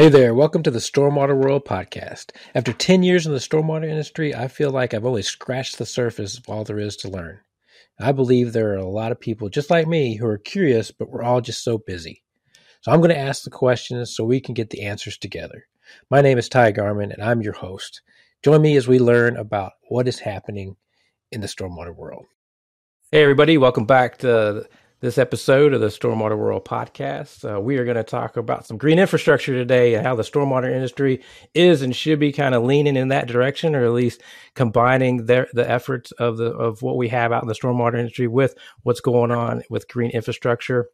Hey there, welcome to the Stormwater World podcast. After 10 years in the stormwater industry, I feel like I've only scratched the surface of all there is to learn. I believe there are a lot of people just like me who are curious, but we're all just so busy. So I'm going to ask the questions so we can get the answers together. My name is Ty Garman, and I'm your host. Join me as we learn about what is happening in the stormwater world. Hey, everybody, welcome back to this episode of the Stormwater World podcast. Uh, we are going to talk about some green infrastructure today and how the stormwater industry is and should be kind of leaning in that direction, or at least combining their, the efforts of the of what we have out in the stormwater industry with what's going on with green infrastructure.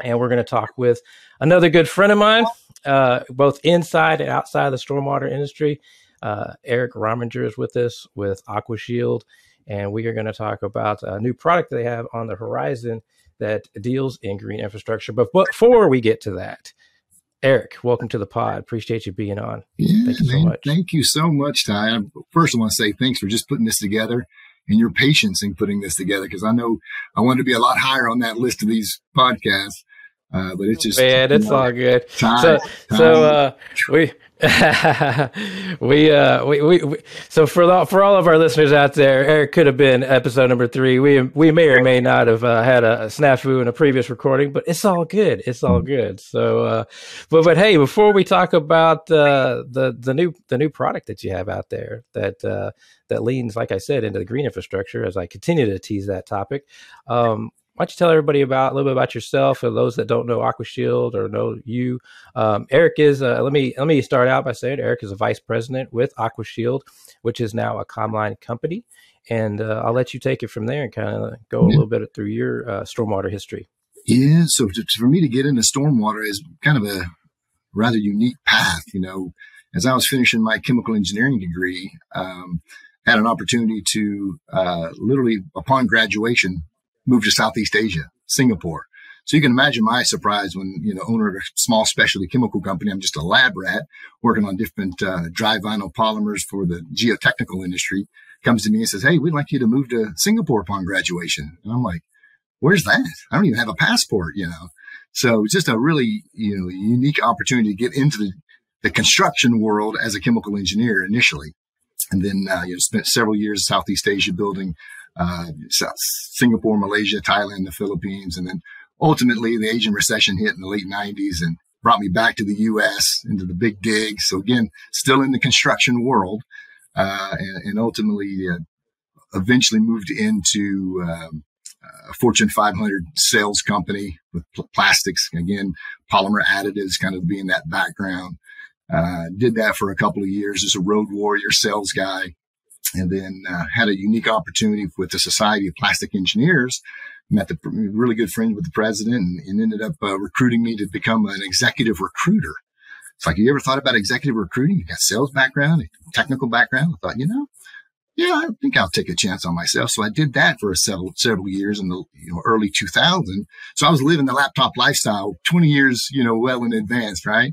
And we're going to talk with another good friend of mine, uh, both inside and outside of the stormwater industry. Uh, Eric Rominger is with us with AquaShield, and we are going to talk about a new product they have on the horizon that deals in green infrastructure. But before we get to that, Eric, welcome to the pod. Appreciate you being on. Yeah, thank you man, so much. Thank you so much, Ty. First, I want to say thanks for just putting this together and your patience in putting this together because I know I wanted to be a lot higher on that list of these podcasts. Uh, but it's just man, it's all good. Time, so, time. so uh, we we, uh, we, we, we, so for the, for all of our listeners out there, Eric could have been episode number three. We, we may or may not have uh, had a, a, snafu in a previous recording, but it's all good. It's all good. So, uh, but, but hey, before we talk about, uh, the, the new, the new product that you have out there that, uh, that leans, like I said, into the green infrastructure, as I continue to tease that topic, um, why don't you tell everybody about a little bit about yourself for those that don't know AquaShield or know you? Um, Eric is. Uh, let me let me start out by saying Eric is a vice president with AquaShield, which is now a Komline company, and uh, I'll let you take it from there and kind of go a little bit through your uh, stormwater history. Yeah. So to, for me to get into stormwater is kind of a rather unique path. You know, as I was finishing my chemical engineering degree. Um, had an opportunity to uh, literally upon graduation moved to Southeast Asia, Singapore. So you can imagine my surprise when, you know, owner of a small specialty chemical company. I'm just a lab rat working on different uh, dry vinyl polymers for the geotechnical industry comes to me and says, Hey, we'd like you to move to Singapore upon graduation. And I'm like, where's that? I don't even have a passport, you know? So it's just a really, you know, unique opportunity to get into the, the construction world as a chemical engineer initially. And then, uh, you know, spent several years in Southeast Asia building uh, Singapore, Malaysia, Thailand, the Philippines, and then ultimately the Asian recession hit in the late 90s and brought me back to the U.S. into the big dig. So again, still in the construction world, uh, and, and, ultimately uh, eventually moved into um, a Fortune 500 sales company with pl- plastics. Again, polymer additives, kind of being that background. Uh, did that for a couple of years as a road warrior sales guy and then uh, had a unique opportunity with the Society of Plastic Engineers. Met the really good friend with the president and, and ended up uh, recruiting me to become an executive recruiter. It's like, you ever thought about executive recruiting? You got sales background, technical background. I thought, you know, yeah, I think I'll take a chance on myself. So I did that for several, several years in the you know, early 2000. So I was living the laptop lifestyle 20 years, you know, well in advance, right?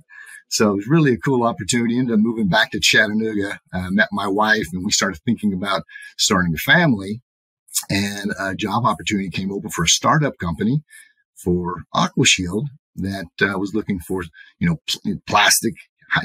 So it was really a cool opportunity. Ended up moving back to Chattanooga, uh, met my wife, and we started thinking about starting a family. And a job opportunity came open for a startup company for AquaShield that uh, was looking for, you know, pl- plastic,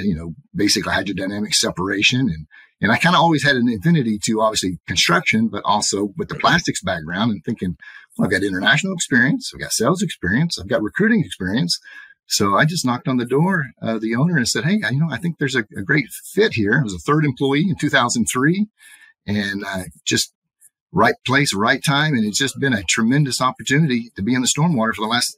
you know, basically hydrodynamic separation. And, and I kind of always had an affinity to obviously construction, but also with the plastics background and thinking, well, I've got international experience. I've got sales experience. I've got recruiting experience. So I just knocked on the door of the owner and said, Hey, you know, I think there's a, a great fit here. I was a third employee in 2003 and uh, just right place, right time. And it's just been a tremendous opportunity to be in the stormwater for the last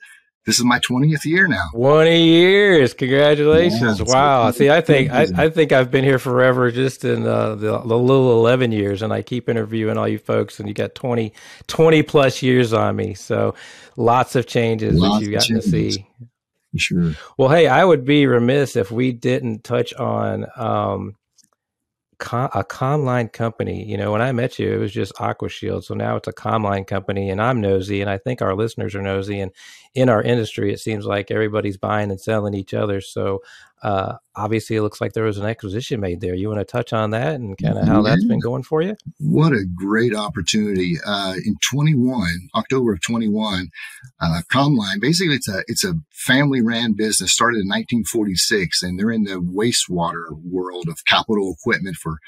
this is my 20th year now. 20 years congratulations. Yeah, wow. see i think I, I, think i've been here forever just in uh, the, the, little 11 years and i keep interviewing all you folks and you got 20 20 plus years on me. So lots of changes lots that you've gotten to see Sure. Well, hey, I would be remiss if we didn't touch on um, con- a Komline company. You know, when I met you, it was just AquaShield. So now it's a Komline company, and I'm nosy, and I think our listeners are nosy. And in our industry, it seems like everybody's buying and selling each other. So uh, obviously it looks like there was an acquisition made there. You want to touch on that and kind of how that's been going for you? What a great opportunity! Uh, in 21, October of 21, uh, Komline basically it's a it's a family ran business started in 1946, and they're in the wastewater world of capital equipment for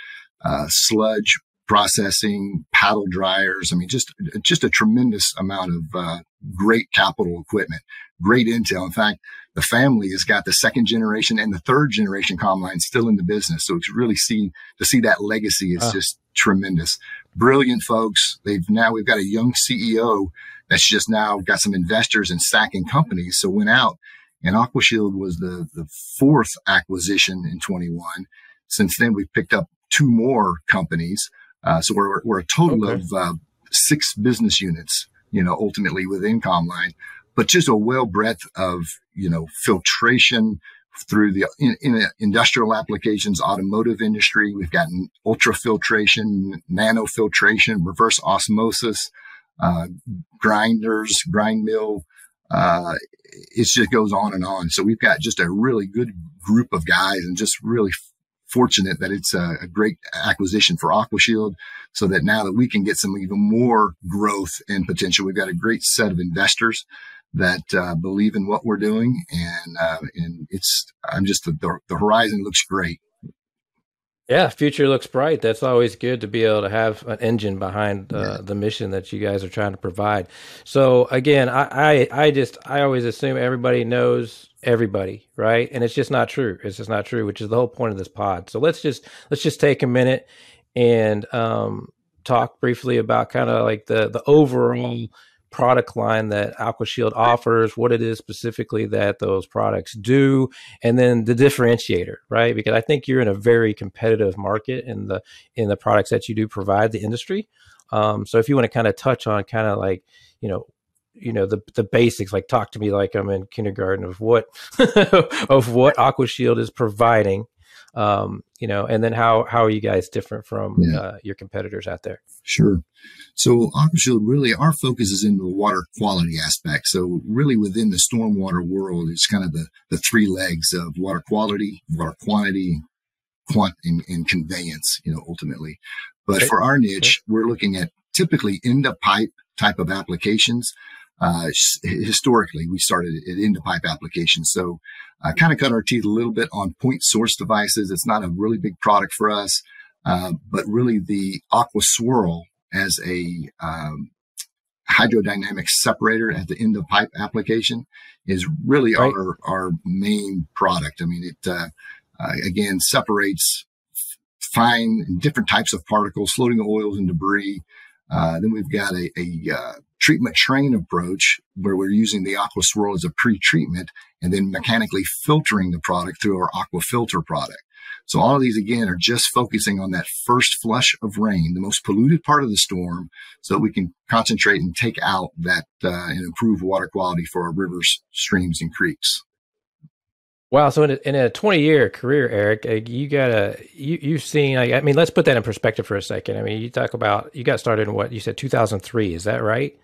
uh, sludge processing, paddle dryers. I mean, just just a tremendous amount of uh, great capital equipment, great intel. In fact, the family has got the second generation and the third generation combine still in the business. So to really see to see that legacy is uh. just tremendous. Brilliant folks. They've now we've got a young CEO that's just now got some investors in stacking companies. So went out and AquaShield was the the fourth acquisition in 21. Since then, we've picked up two more companies. Uh, so we're, we're a total okay. of uh, six business units, you know, ultimately within Komline, but just a well breadth of, you know, filtration through the in, in industrial applications, automotive industry. We've got ultrafiltration, nanofiltration, reverse osmosis, uh, grinders, grind mill. Uh, it just goes on and on. So we've got just a really good group of guys and just really fortunate that it's a, a, great acquisition for AquaShield so that now that we can get some even more growth and potential, we've got a great set of investors that uh, believe in what we're doing. And, uh, and it's, I'm just, the, the horizon looks great. Yeah, future looks bright. That's always good to be able to have an engine behind uh, yeah. the mission that you guys are trying to provide. So again, I, I, I just I always assume everybody knows everybody, right? And it's just not true. It's just not true, which is the whole point of this pod. So let's just let's just take a minute and um, talk briefly about kind of like the the overall product line that AquaShield offers, what it is specifically that those products do, and then the differentiator, right? Because I think you're in a very competitive market in the in the products that you do provide the industry. Um, so if you want to kind of touch on kind of like you know you know the the basics like talk to me like i'm in kindergarten of what of what aquashield is providing um you know and then how how are you guys different from yeah. uh, your competitors out there sure so aquashield really our focus is in the water quality aspect so really within the stormwater world it's kind of the the three legs of water quality water quantity quant and, and conveyance you know ultimately but okay. for our niche okay. we're looking at typically end of pipe type of applications uh, historically, we started it into pipe applications. So uh, kind of cut our teeth a little bit on point source devices. It's not a really big product for us, uh, but really the Aqua Swirl as a um, hydrodynamic separator at the end of pipe application is really right. our our main product. I mean, it uh, uh, again separates fine different types of particles, floating oils and debris. Uh, then we've got a, a uh, treatment train approach where we're using the aqua swirl as a pre-treatment and then mechanically filtering the product through our aqua filter product. So all of these again are just focusing on that first flush of rain, the most polluted part of the storm, so that we can concentrate and take out that uh, and improve water quality for our rivers, streams, and creeks. Wow. So in a, in a 20 year career, Eric, uh, you got a, you, you've seen, I mean, let's put that in perspective for a second. I mean, you talk about, you got started in what you said, 2003. Is that right?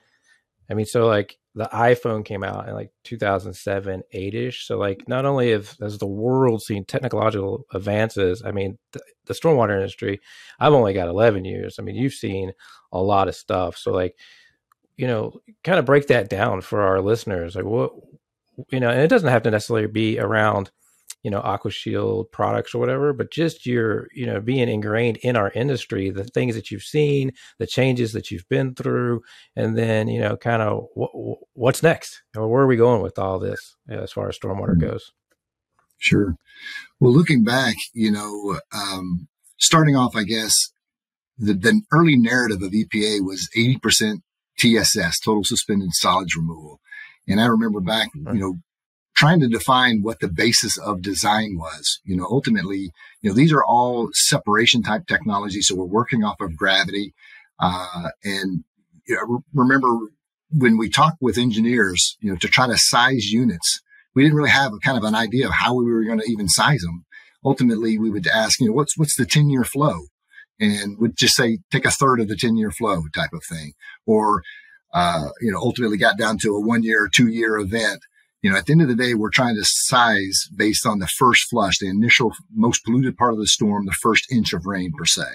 I mean, so like the iPhone came out in like 2007, eight ish. So like not only have, has the world seen technological advances, I mean, the, the stormwater industry, I've only got 11 years. I mean, you've seen a lot of stuff. So like, you know, kind of break that down for our listeners. Like what, you know, and it doesn't have to necessarily be around, you know, AquaShield products or whatever, but just your, you know, being ingrained in our industry, the things that you've seen, the changes that you've been through, and then, you know, kind of what, what's next or where are we going with all this as far as stormwater mm-hmm. goes? Sure. Well, looking back, you know, um, starting off, I guess the, the early narrative of EPA was 80% TSS, total suspended solids removal. And I remember back, you know, trying to define what the basis of design was. You know, ultimately, you know, these are all separation type technology. So we're working off of gravity. Uh, and you know, remember when we talked with engineers, you know, to try to size units, we didn't really have a kind of an idea of how we were going to even size them. Ultimately, we would ask, you know, what's, what's the 10 year flow? And would just say, take a third of the 10 year flow type of thing. Or, uh, you know, ultimately got down to a one year two year event you know, at the end of the day, we're trying to size based on the first flush, the initial most polluted part of the storm, the first inch of rain per se.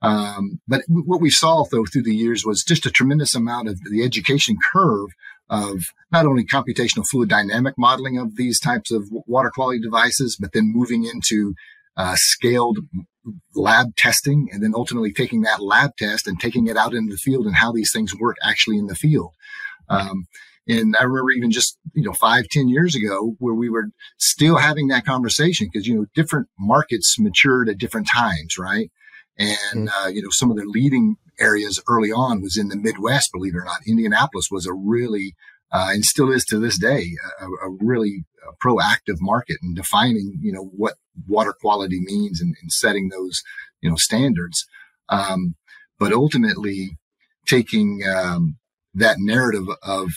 Um, but what we saw though through the years was just a tremendous amount of the education curve of not only computational fluid dynamic modeling of these types of water quality devices, but then moving into uh, scaled lab testing and then ultimately taking that lab test and taking it out into the field and how these things work actually in the field. Um, and I remember even just, you know, five, ten years ago where we were still having that conversation because, you know, different markets matured at different times, right? And, mm-hmm. uh, you know, some of the leading areas early on was in the Midwest, believe it or not. Indianapolis was a really, uh, and still is to this day, a, a really uh, proactive market in defining, you know, what water quality means and, and setting those, you know, standards. Um, but ultimately taking, um, that narrative of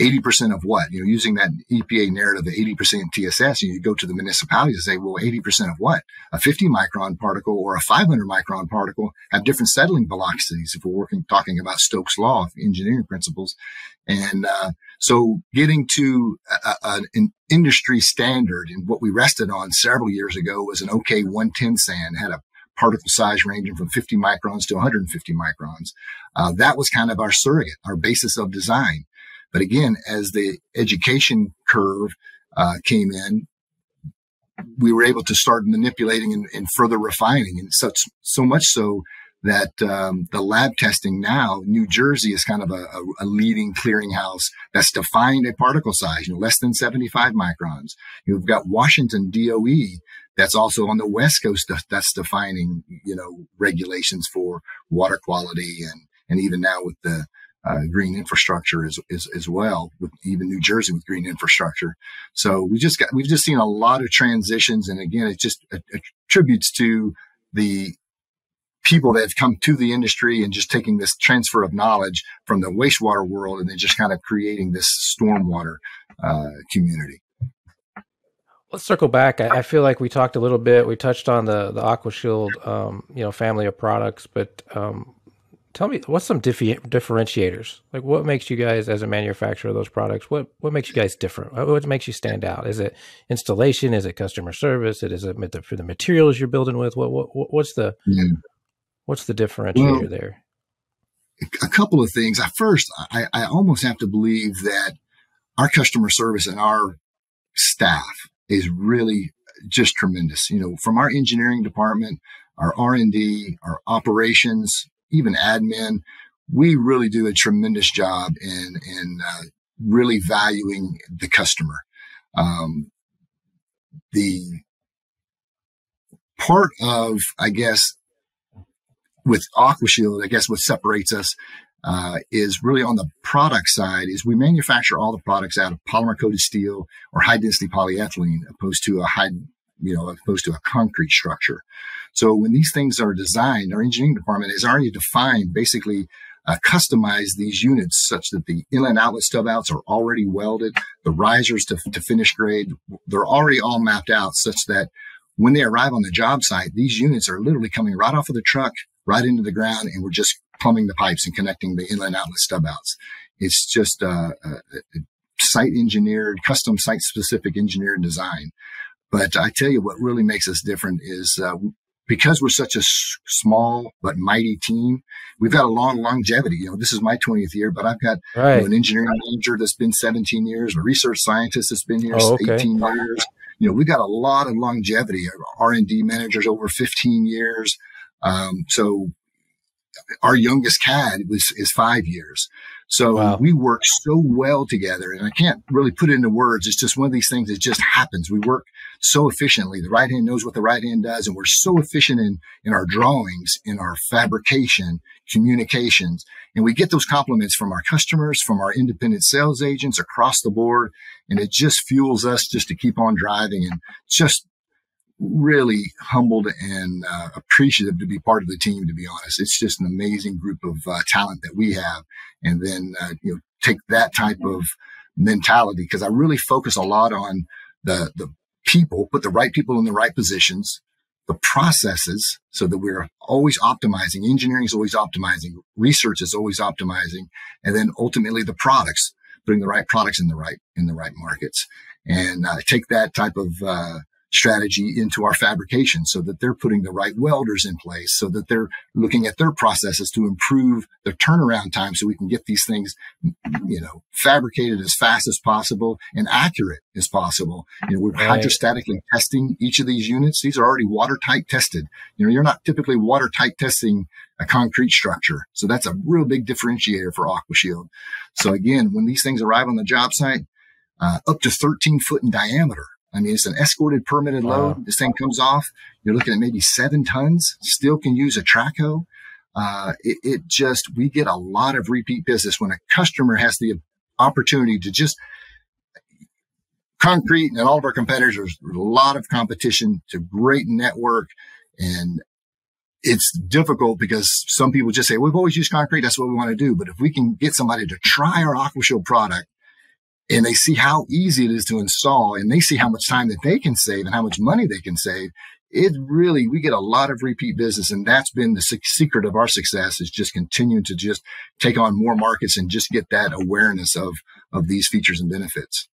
80% of what? You know, using that EPA narrative of 80% TSS, and you go to the municipalities and say, well, 80% of what? A 50 micron particle or a 500 micron particle have different settling velocities if we're working, talking about Stokes' law of engineering principles. And, uh, so getting to a, a, an industry standard and what we rested on several years ago was an OK 110 sand had a particle size ranging from 50 microns to 150 microns. Uh, that was kind of our surrogate, our basis of design. But again, as the education curve uh, came in, we were able to start manipulating and, and further refining, and such so much so that um, the lab testing now, New Jersey is kind of a, a, a, leading clearinghouse that's defined a particle size, you know, less than 75 microns. You've got Washington DOE that's also on the West Coast that's defining, you know, regulations for water quality and, and even now with the uh, green infrastructure as, as, as well, with even New Jersey with green infrastructure. So we just got, we've just seen a lot of transitions. And again, it just attributes to the people that have come to the industry and just taking this transfer of knowledge from the wastewater world and then just kind of creating this stormwater uh, community. Let's circle back. I, I, feel like we talked a little bit. We touched on the the AquaShield, um, you know, family of products, but um, tell me what's some diffi- differentiators? Like what makes you guys as a manufacturer of those products what what makes you guys different? What makes you stand out? Is it installation? Is it customer service? It is it for the materials you're building with? What, what what's the yeah. what's the differentiator well, there? a couple of things. At first I, I almost have to believe that our customer service and our staff is really just tremendous. You know from our engineering department our r&d our operations even admin, we really do a tremendous job in, in uh, really valuing the customer. Um, the part of, I guess, with AquaShield, I guess what separates us uh, is really on the product side is we manufacture all the products out of polymer coated steel or high density polyethylene opposed to a high, you know, opposed to a concrete structure. So when these things are designed, our engineering department has already defined basically uh, customize these units such that the inlet outlet stub outs are already welded, the risers to, to finish grade, they're already all mapped out such that when they arrive on the job site, these units are literally coming right off of the truck, right into the ground, and we're just plumbing the pipes and connecting the inlet outlet stub outs. It's just uh, a, a site engineered, custom site specific engineered design. But I tell you what really makes us different is uh, because we're such a s- small but mighty team, we've got a long longevity. You know, this is my 20th year, but I've got right. you know, an engineering manager that's been 17 years, a research scientist that's been here oh, okay. 18 years. You know, we've got a lot of longevity. R and D managers over 15 years. Um, so our youngest CAD was is five years. So wow. we work so well together, and I can't really put it into words. It's just one of these things that just happens. We work so efficiently. The right hand knows what the right hand does, and we're so efficient in in our drawings, in our fabrication, communications, and we get those compliments from our customers, from our independent sales agents across the board, and it just fuels us just to keep on driving and just really humbled and uh, appreciative to be part of the team. To be honest, it's just an amazing group of uh, talent that we have, and then uh, you know take that type of mentality because I really focus a lot on the the people, put the right people in the right positions, the processes, so that we're always optimizing. Engineering is always optimizing, research is always optimizing, and then ultimately the products putting the right products in the right in the right markets, and uh, take that type of uh, strategy into our fabrication so that they're putting the right welders in place so that they're looking at their processes to improve their turnaround time so we can get these things, you know, fabricated as fast as possible and accurate as possible. You know, we're right. hydrostatically testing each of these units. These are already watertight tested. You know, you're not typically watertight testing a concrete structure. So that's a real big differentiator for AquaShield. So again, when these things arrive on the job site, uh, up to 13 foot in diameter, I mean, it's an escorted permitted wow. load. This thing comes off. You're looking at maybe seven tons. Still can use a track hoe. Uh, it, it, just we get a lot of repeat business when a customer has the opportunity to just concrete and all of our competitors. There's a lot of competition. It's a great network, and it's difficult because some people just say we've always used concrete. That's what we want to do. But if we can get somebody to try our AquaShield product and they see how easy it is to install and they see how much time that they can save and how much money they can save it really we get a lot of repeat business and that's been the secret of our success is just continuing to just take on more markets and just get that awareness of of these features and benefits.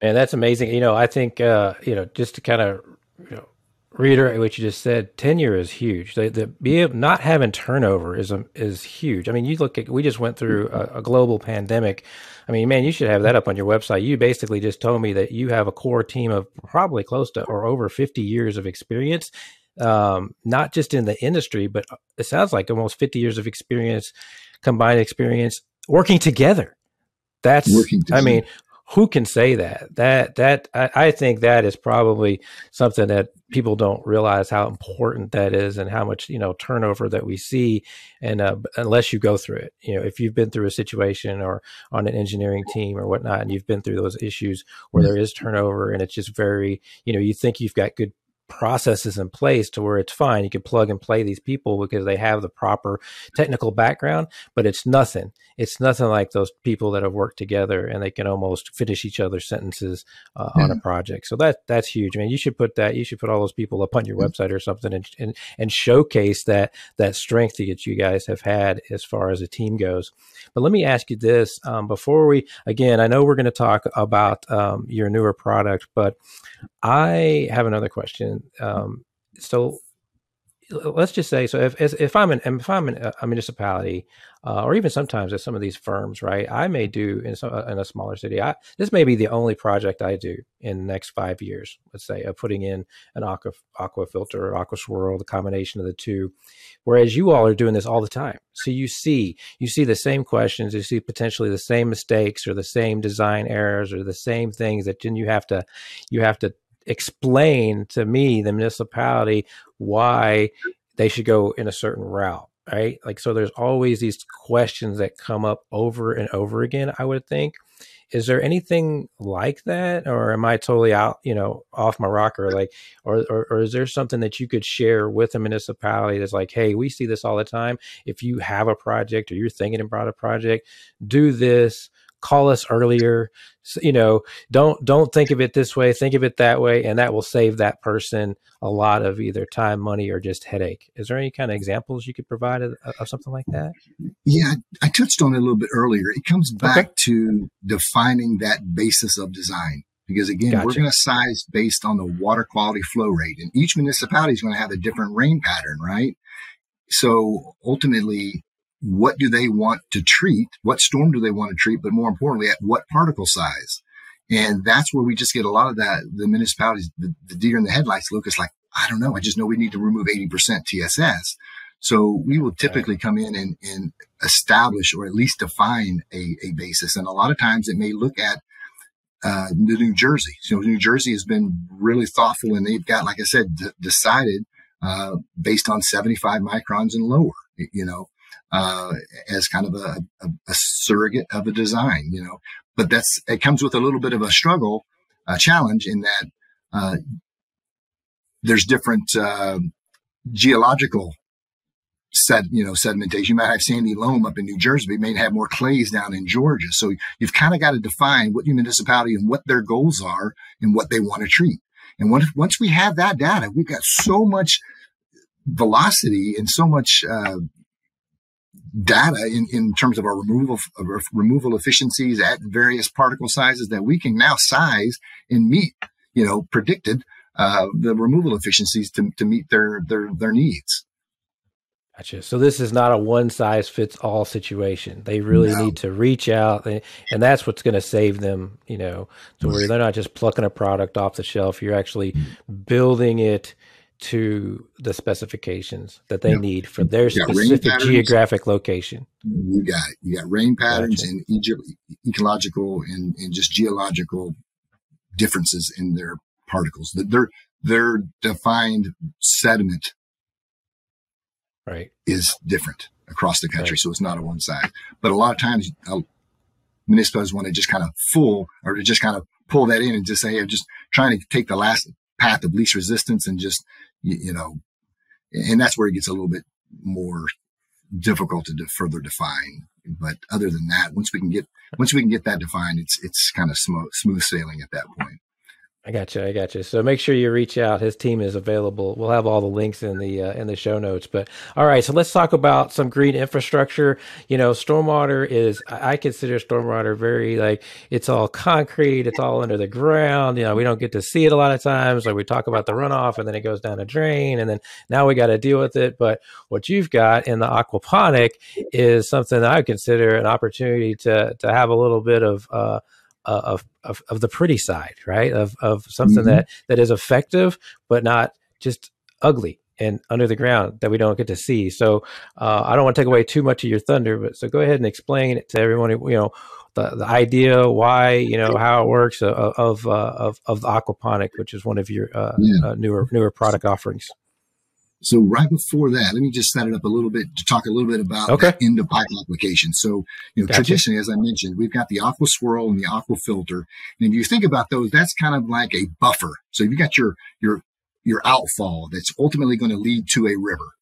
And that's amazing. You know i think uh you know just to kind of you know reiterate what you just said, tenure is huge. The, the be able, not having turnover is um, is huge. I mean, you look at we just went through a, a, global pandemic. I mean, man, you should have that up on your website. You basically just told me that you have a core team of probably close to or over 50 years of experience, um, not just in the industry, but it sounds like almost 50 years of experience, combined experience working together. That's. I mean, who can say that? That that I, I, think that is probably something that people don't realize how important that is and how much you know turnover that we see. And uh, unless you go through it, you know, if you've been through a situation or on an engineering team or whatnot, and you've been through those issues where there is turnover and it's just very, you know, you think you've got good processes in place to where it's fine. You can plug and play these people because they have the proper technical background, but it's nothing. It's nothing like those people that have worked together and they can almost finish each other's sentences uh, on a mm-hmm. project. So that that's huge. I mean, you should put that. You should put all those people up on your mm-hmm. website or something and, and and showcase that that strength that you guys have had as far as a team goes. But let me ask you this um, before we again. I know we're going to talk about um, your newer product, but I have another question. Um, so let's just say, so if if I'm an if I'm an, a municipality, uh, or even sometimes at some of these firms, right? I may do in some in a smaller city. I this may be the only project I do in the next five years. Let's say of putting in an aqua aqua filter or aqua swirl, the combination of the two. Whereas you all are doing this all the time, so you see you see the same questions, you see potentially the same mistakes or the same design errors or the same things that then you have to you have to explain to me, the municipality, why they should go in a certain route, right? Like, so there's always these questions that come up over and over again, I would think. Is there anything like that, or am I totally out, you know, off my rocker? Like, or, or, or is there something that you could share with a municipality that's like, hey, we see this all the time. If you have a project or you're thinking about a project, do this call us earlier. You know don't don't think of it this way think of it that way and that will save that person a lot of either time money or just headache. Is there any kind of examples you could provide of, of something like that? Yeah i touched on it a little bit earlier. It comes back okay. to defining that basis of design. Because again gotcha. we're going to size based on the water quality flow rate and each municipality is going to have a different rain pattern right? So ultimately what do they want to treat? What storm do they want to treat? But more importantly, at what particle size? And that's where we just get a lot of that. The municipalities, the, the deer in the headlights look is like, I don't know. I just know we need to remove 80% TSS. So we will typically come in and, and establish or at least define a, a basis. And a lot of times it may look at uh, the New Jersey. So New Jersey has been really thoughtful and they've got, like I said, d- decided uh, based on 75 microns and lower, you know, uh, as kind of a, a, a, surrogate of a design, you know. But that's it comes with a little bit of a struggle, a challenge in that uh, there's different uh, geological set, you know, sedimentation. You might have sandy loam up in New Jersey, but you may have more clays down in Georgia. So you've kind of got to define what your municipality and what their goals are and what they want to treat. And once, once we have that data, we've got so much velocity and so much uh, data in, in terms of our removal of removal efficiencies at various particle sizes that we can now size and meet, you know, predicted uh, the removal efficiencies to, to meet their their their needs. Gotcha. So this is not a one size fits all situation. They really no. need to reach out, and, that's what's going to save them. You know, to where they're not just plucking a product off the shelf. You're actually building it to the specifications that they need for their specific geographic location. You got it. you got rain patterns gotcha. and Egypt, ecological and, and just geological differences in their particles. Their their defined sediment right is different across the country, right. so it's not a one size. But a lot of times, uh, municipalities want to just kind of fool or to just kind of pull that in and just say, I'm just trying to take the last path of least resistance and just you, you know, and that's where it gets a little bit more difficult to further define. But other than that, once we can get once we can get that defined, it's it's kind of smooth smooth sailing at that point. I got you. I got you. So make sure you reach out. His team is available. We'll have all the links in the uh, in the show notes. But all right, so let's talk about some green infrastructure. You know, stormwater is I consider stormwater very like it's all concrete. It's all under the ground. You know, we don't get to see it a lot of times. Like we talk about the runoff, and then it goes down a drain, and then now we got to deal with it. But what you've got in the aquaponic is something I consider an opportunity to to have a little bit of uh, of, of, of the pretty side, right? Of of something mm-hmm. that that is effective but not just ugly and under the ground that we don't get to see. So uh, I don't want to take away too much of your thunder, but so go ahead and explain it to everyone. You know the, the idea, why, you know how it works of of uh, of, of the aquaponic, which is one of your uh, yeah. Uh, newer newer product offerings. So right before that, let me just set it up a little bit to talk a little bit about okay. end of pipe application. So, you know, gotcha. traditionally, as I mentioned, we've got the aqua swirl and the aqua filter. And if you think about those, that's kind of like a buffer. So you've got your, your, your outfall that's ultimately going to lead to a river.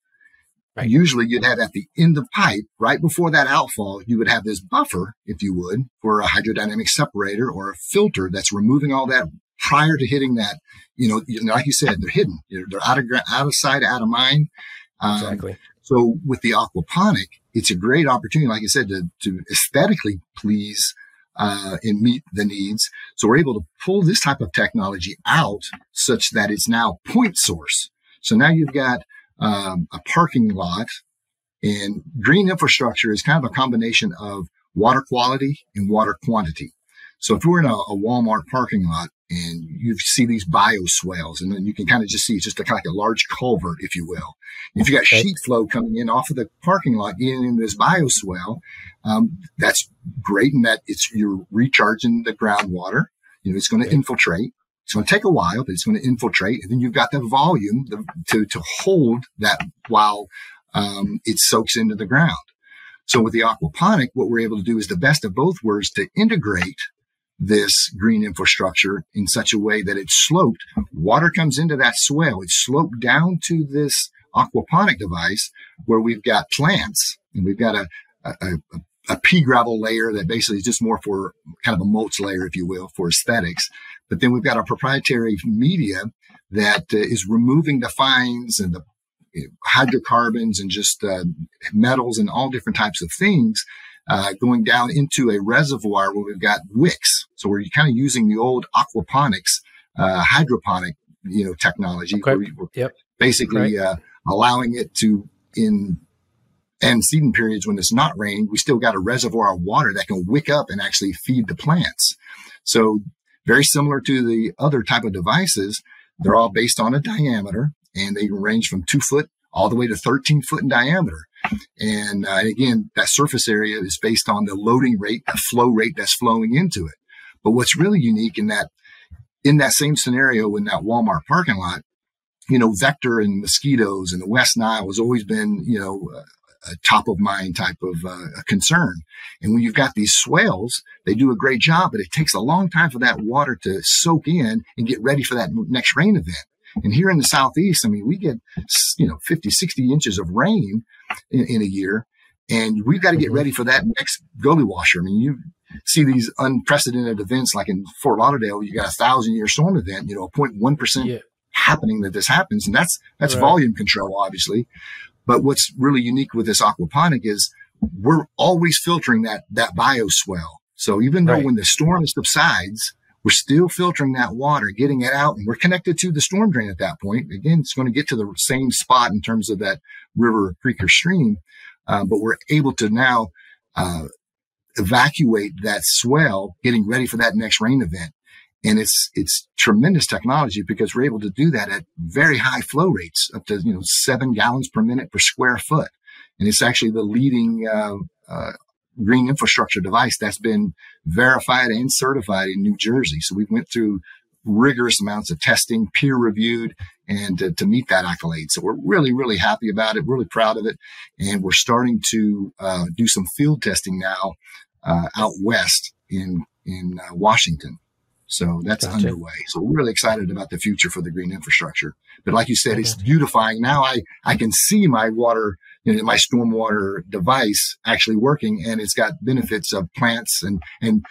Right. Usually you'd have at the end of pipe, right before that outfall, you would have this buffer, if you would, for a hydrodynamic separator or a filter that's removing all that prior to hitting that, you know, like you said, they're hidden. They're out of out of sight, out of mind. Um, exactly. So with the aquaponic, it's a great opportunity, like I said, to, to aesthetically please uh, and meet the needs. So we're able to pull this type of technology out such that it's now point source. So now you've got um, a parking lot and green infrastructure is kind of a combination of water quality and water quantity. So if we're in a, a Walmart parking lot, and you see these bioswales and then you can kind of just see it's just a, kind of like a large culvert, if you will. If you got okay. sheet flow coming in off of the parking lot, getting into this bioswale, um, that's great in that it's, you're recharging the groundwater. You know, it's going to okay. infiltrate. It's going to take a while, but it's going to infiltrate. And then you've got the volume to, to hold that while, um, it soaks into the ground. So with the aquaponic, what we're able to do is the best of both worlds to integrate this green infrastructure in such a way that it's sloped. Water comes into that swale. It's sloped down to this aquaponic device where we've got plants and we've got a, a, a, a pea gravel layer that basically is just more for kind of a mulch layer, if you will, for aesthetics. But then we've got our proprietary media that uh, is removing the fines and the hydrocarbons and just uh, metals and all different types of things uh, going down into a reservoir where we've got wicks. So we're kind of using the old aquaponics, uh, hydroponic, you know, technology. Okay. We're yep. Basically, right. uh, allowing it to in and seeding periods when it's not raining, we still got a reservoir of water that can wick up and actually feed the plants. So very similar to the other type of devices, they're all based on a diameter and they range from two foot all the way to 13 foot in diameter. And, uh, again, that surface area is based on the loading rate, the flow rate that's flowing into it. But what's really unique in that, in that same scenario in that Walmart parking lot, you know, vector and mosquitoes and the West Nile has always been, you know, a top of mind type of uh, concern. And when you've got these swales, they do a great job, but it takes a long time for that water to soak in and get ready for that next rain event. And here in the Southeast, I mean, we get, you know, 50, 60 inches of rain in, in a year. And we've got to get mm-hmm. ready for that next gully washer. I mean, you see these unprecedented events like in Fort Lauderdale, you got a thousand year storm event, you know, a 0.1% yeah. happening that this happens. And that's, that's right. volume control, obviously. But what's really unique with this aquaponic is we're always filtering that, that bioswale. So even though Right. when the storm subsides, we're still filtering that water, getting it out, and we're connected to the storm drain at that point. Again, it's going to get to the same spot in terms of that river, creek, or stream, uh, but we're able to now uh, evacuate that swell, getting ready for that next rain event. And it's it's tremendous technology because we're able to do that at very high flow rates, up to you know seven gallons per minute per square foot. And it's actually the leading uh, uh, green infrastructure device that's been verified and certified in New Jersey. So we went through rigorous amounts of testing, peer reviewed, and uh, to meet that accolade. So we're really, really happy about it, really proud of it. And we're starting to uh, do some field testing now uh, out west in, in uh, Washington. So that's Gotcha. underway. So we're really excited about the future for the green infrastructure. But like you said, it's beautifying. Now I, I can see my water, you know, my stormwater device actually working and it's got benefits of plants and, and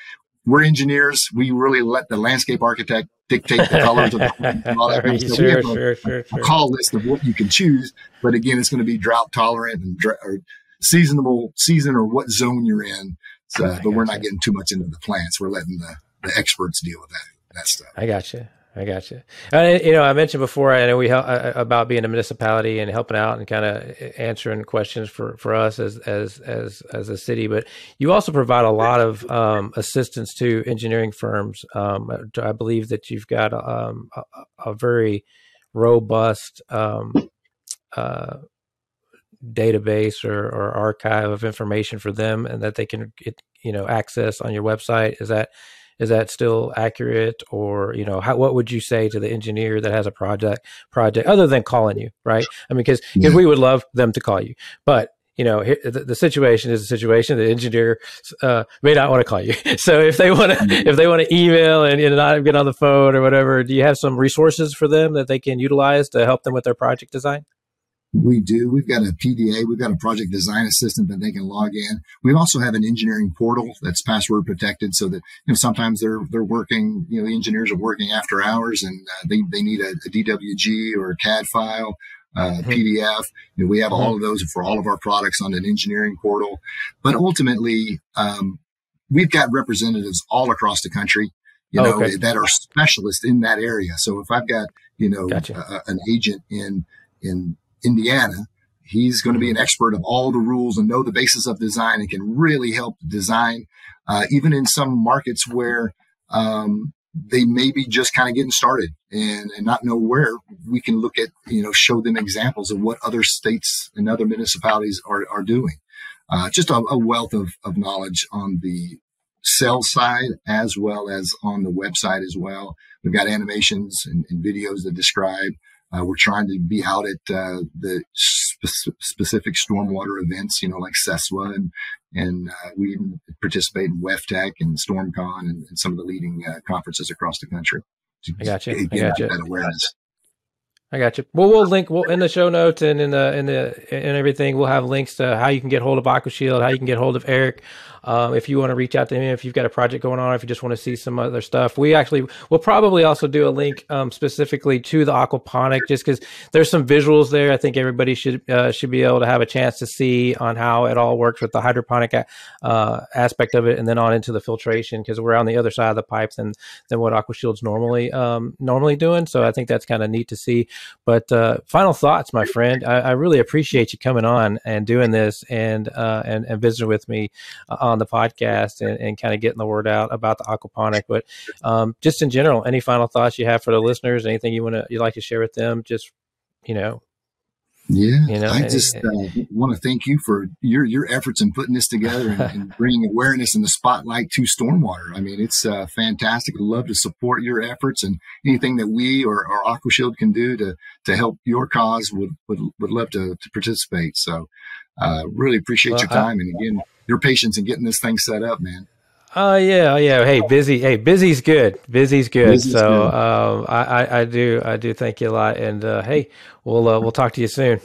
we're engineers. We really let the landscape architect dictate the colors of the and all that kind of stuff. We have a- sure, sure, a call list of what you can choose. But again, it's going to be drought tolerant and dr- or seasonable season or what zone you're in. So, but we're not getting too much into the plants. We're letting the, the experts deal with that, that stuff. I got you. I got you. And, you know, I mentioned before, I know we help uh, about being a municipality and helping out and kind of answering questions for, for us as, as, as, as a city, but you also provide a lot of, um, assistance to engineering firms. Um, I believe that you've got, um, a, a very robust, um, uh, database or, or archive of information for them and that they can get, you know, access on your website. Is that, is that still accurate? Or you know how, what would you say to the engineer that has a project project other than calling you right? I mean because Yeah. we would love them to call you. But you know the, the situation is a situation the engineer uh, may not want to call you. So if they want to if they want to email and, and not get on the phone or whatever do you have some resources for them that they can utilize to help them with their project design We do. We've got a PDA. We've got a project design assistant that they can log in. We also have an engineering portal that's password protected so that, you know, sometimes they're, they're working, you know, the engineers are working after hours and uh, they, they need a, a DWG or a CAD file, uh, Mhm. PDF. You know, we have all of those for all of our products on an engineering portal. But ultimately, um, we've got representatives all across the country, you Oh, know, okay. that are specialists in that area. So if I've got, you know, Gotcha. a- an agent in, in Indiana, he's going to be an expert of all the rules and know the basis of design and can really help design, uh, even in some markets where, um, they may be just kind of getting started and, and not know where we can look at, you know, show them examples of what other states and other municipalities are, are doing. Uh, just a, a wealth of, of knowledge on the sales side as well as on the website as well. We've got animations and, and videos that describe. Uh, we're trying to be out at uh, the spe- specific stormwater events, you know, like SESWA, and and uh, we even participate in WEFTEC and StormCon and, and some of the leading uh, conferences across the country. I got you. I got you. That awareness. I got you. Well, we'll link we'll, in the show notes and in the in the and everything. We'll have links to how you can get hold of AquaShield, how you can get hold of Eric. Um, if you want to reach out to him, if you've got a project going on, if you just want to see some other stuff, we actually will probably also do a link um, specifically to the aquaponic, just because there's some visuals there. I think everybody should uh, should be able to have a chance to see on how it all works with the hydroponic uh, aspect of it, and then on into the filtration because we're on the other side of the pipe than than what AquaShield's normally um, normally doing. So I think that's kind of neat to see. But uh, final thoughts, my friend. I, I really appreciate you coming on and doing this and uh, and and visiting with me uh, on the podcast and, and kind of getting the word out about the aquaponic. But um, just in general, any final thoughts you have for the listeners? Anything you want to you'd like to share with them? Just you know, Yeah, You know, I and- just uh, want to thank you for your your efforts in putting this together and, and bringing awareness in the spotlight to stormwater. I mean, it's uh, fantastic. I'd love to support your efforts and anything that we or, or AquaShield can do to to help your cause would would, would love to, to participate. So, uh, really appreciate Well, your I- time and again your patience in getting this thing set up, man. Oh yeah, oh yeah. Hey, busy. Hey, busy's good. Busy's good. Busy's so good. Um, I, I, I do I do thank you a lot. And uh, hey, we'll uh, we'll talk to you soon.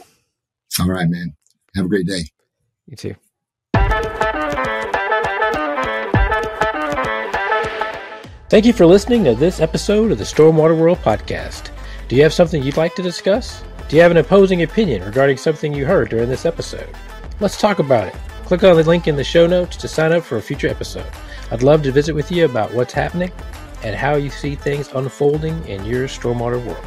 All right, man. Have a great day. You too. Thank you for listening to this episode of the Stormwater World podcast. Do you have something you'd like to discuss? Do you have an opposing opinion regarding something you heard during this episode? Let's talk about it. Click on the link in the show notes to sign up for a future episode. I'd love to visit with you about what's happening and how you see things unfolding in your stormwater world.